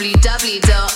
www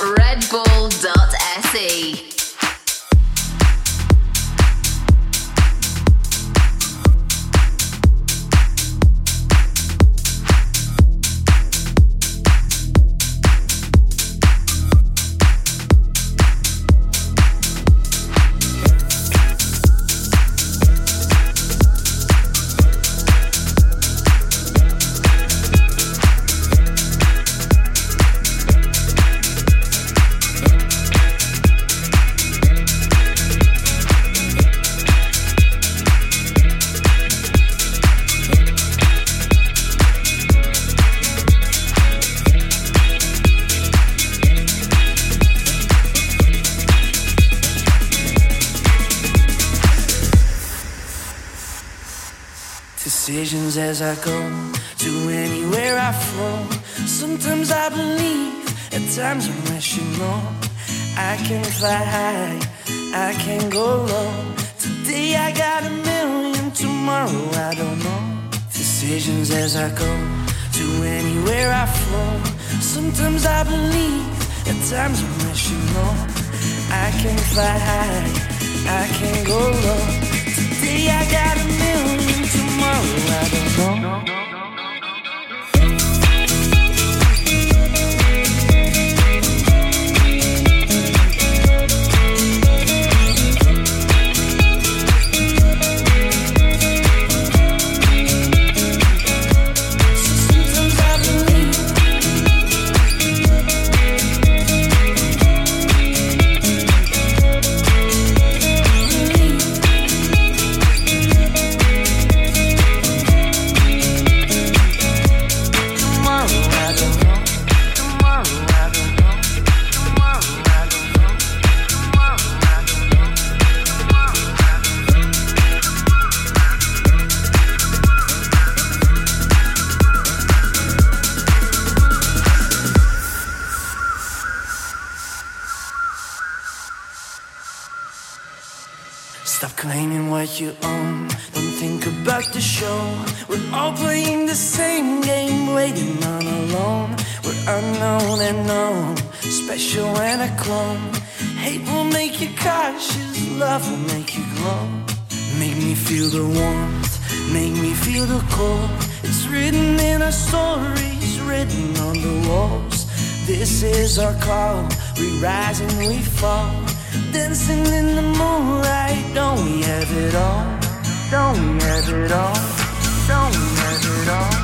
Sometimes when you more. I can fly high, I can go low. Today I got a million, tomorrow I don't know. the walls. This is our call. We rise and we fall. Dancing in the moonlight. Don't we have it all? Don't we have it all? Don't we have it all?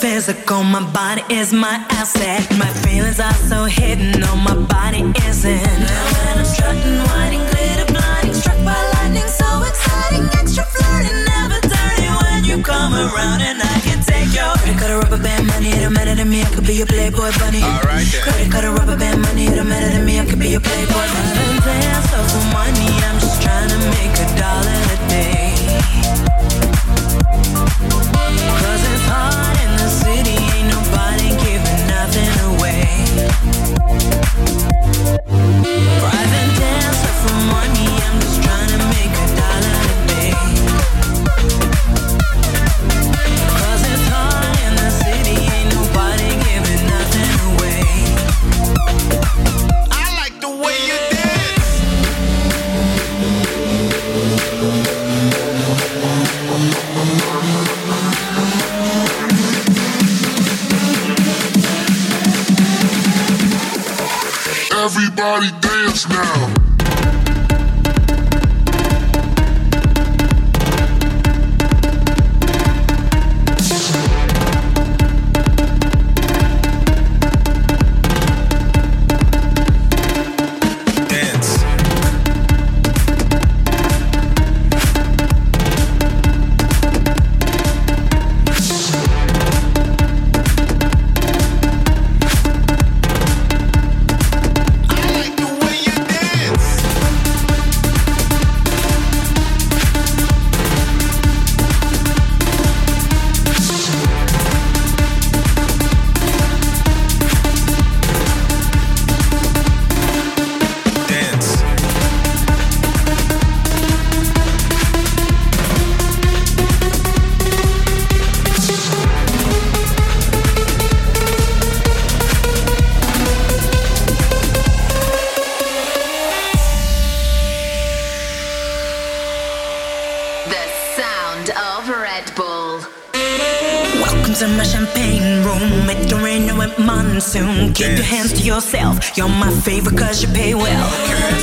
physical, my body is my asset. My feelings are so hidden, no, my body isn't. Now when I'm strutting, whining, glitter blinding, struck by lightning, so exciting, extra flirting, never dirty when you come around and I can take your. Credit card, rubber band, money, it'll matter to me, I could be your playboy bunny. Alright then. Credit card, rubber band, money, it'll matter to me, I could be your playboy bunny. I've dance, playing for money, I'm just trying to make a dollar a day. Cause now. cause you pay well.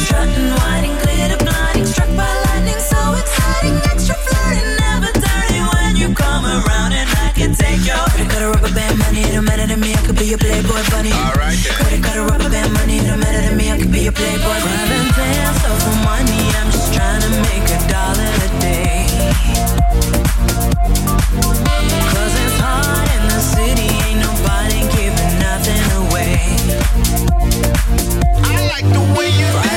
Strutting, whining, glitter, blinding, struck by lightning, so exciting, extra flirting, never dirty when you come around and I can take your credit card, money, don't matter to me, I could be your playboy bunny. Alright, then. Credit card, rubber band, money, don't matter to me, I could be your playboy bunny. I've money, I'm just trying to make a dollar a day. like the way you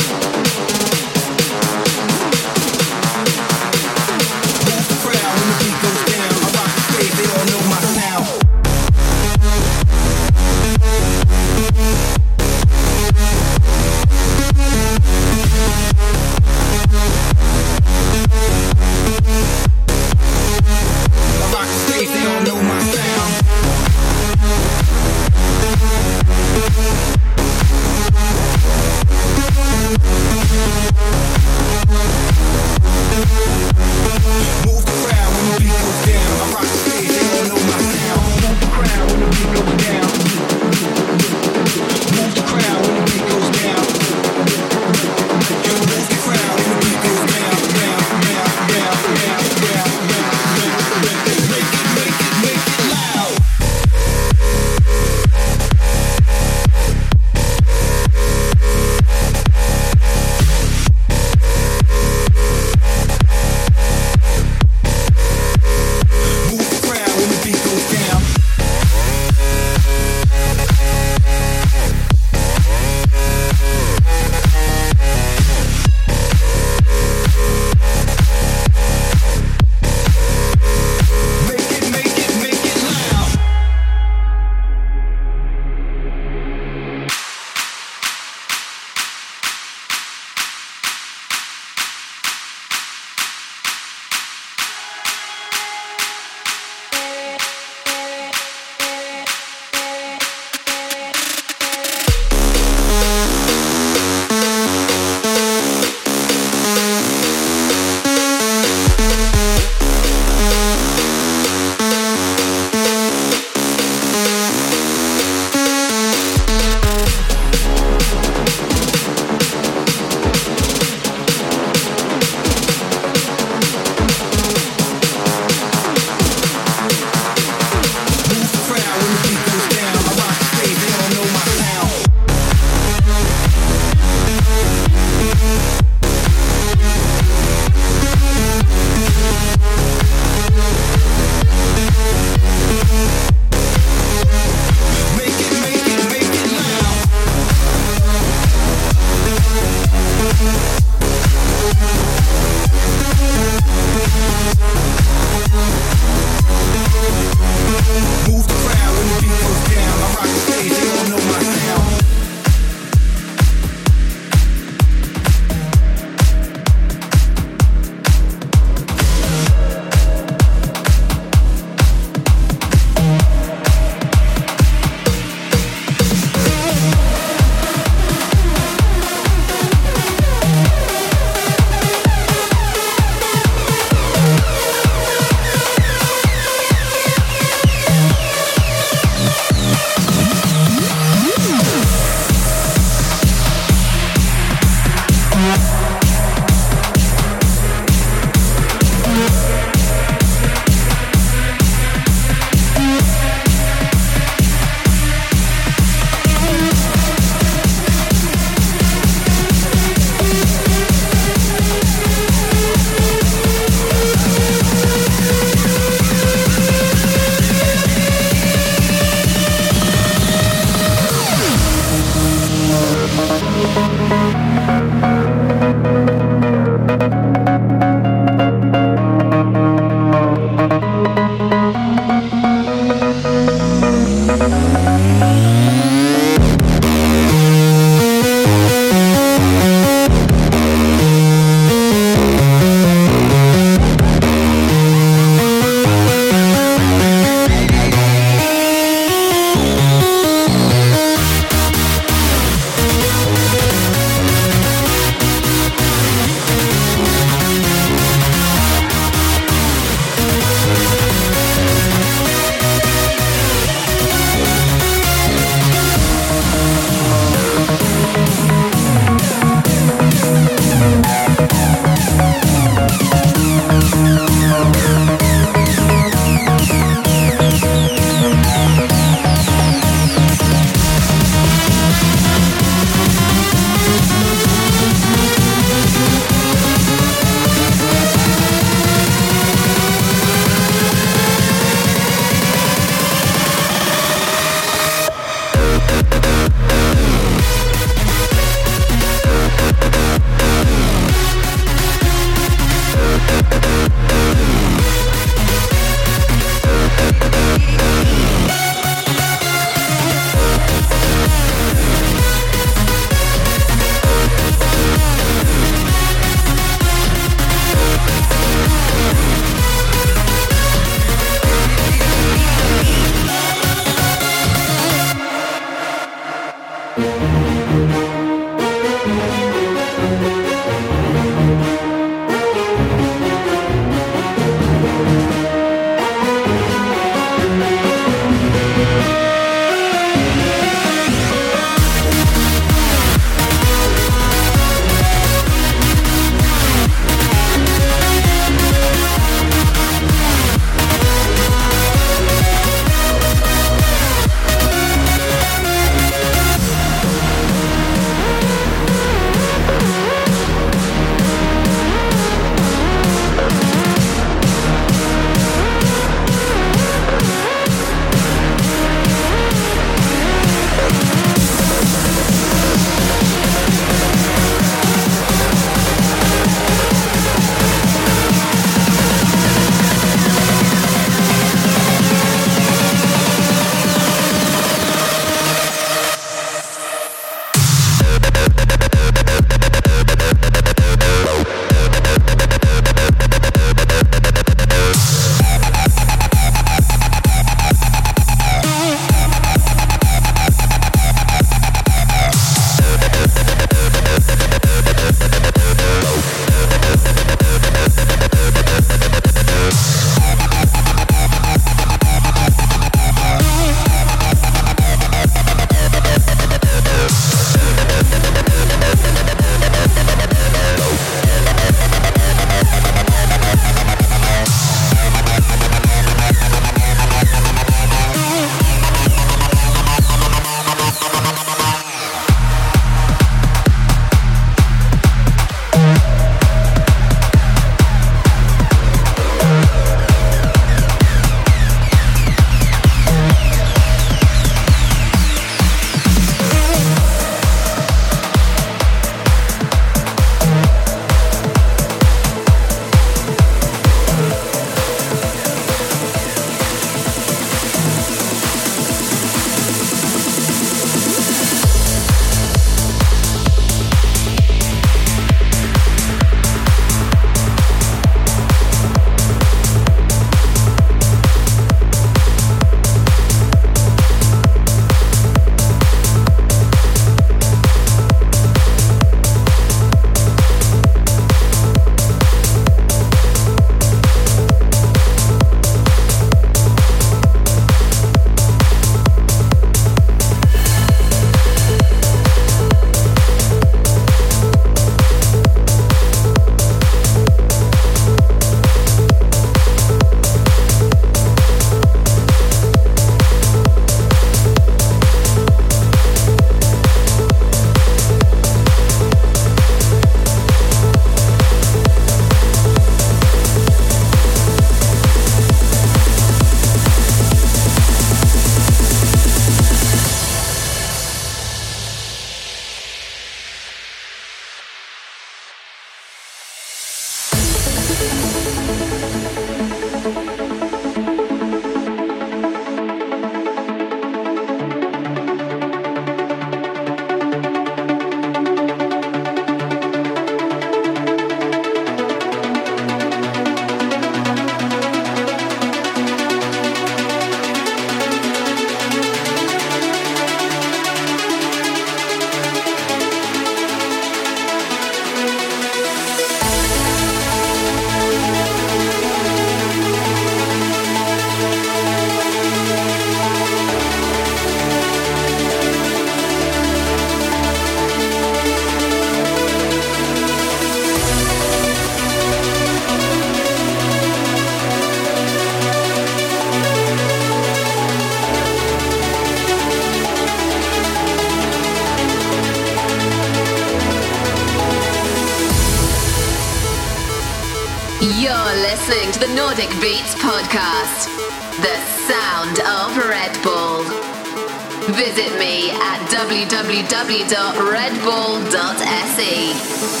www.redbull.se.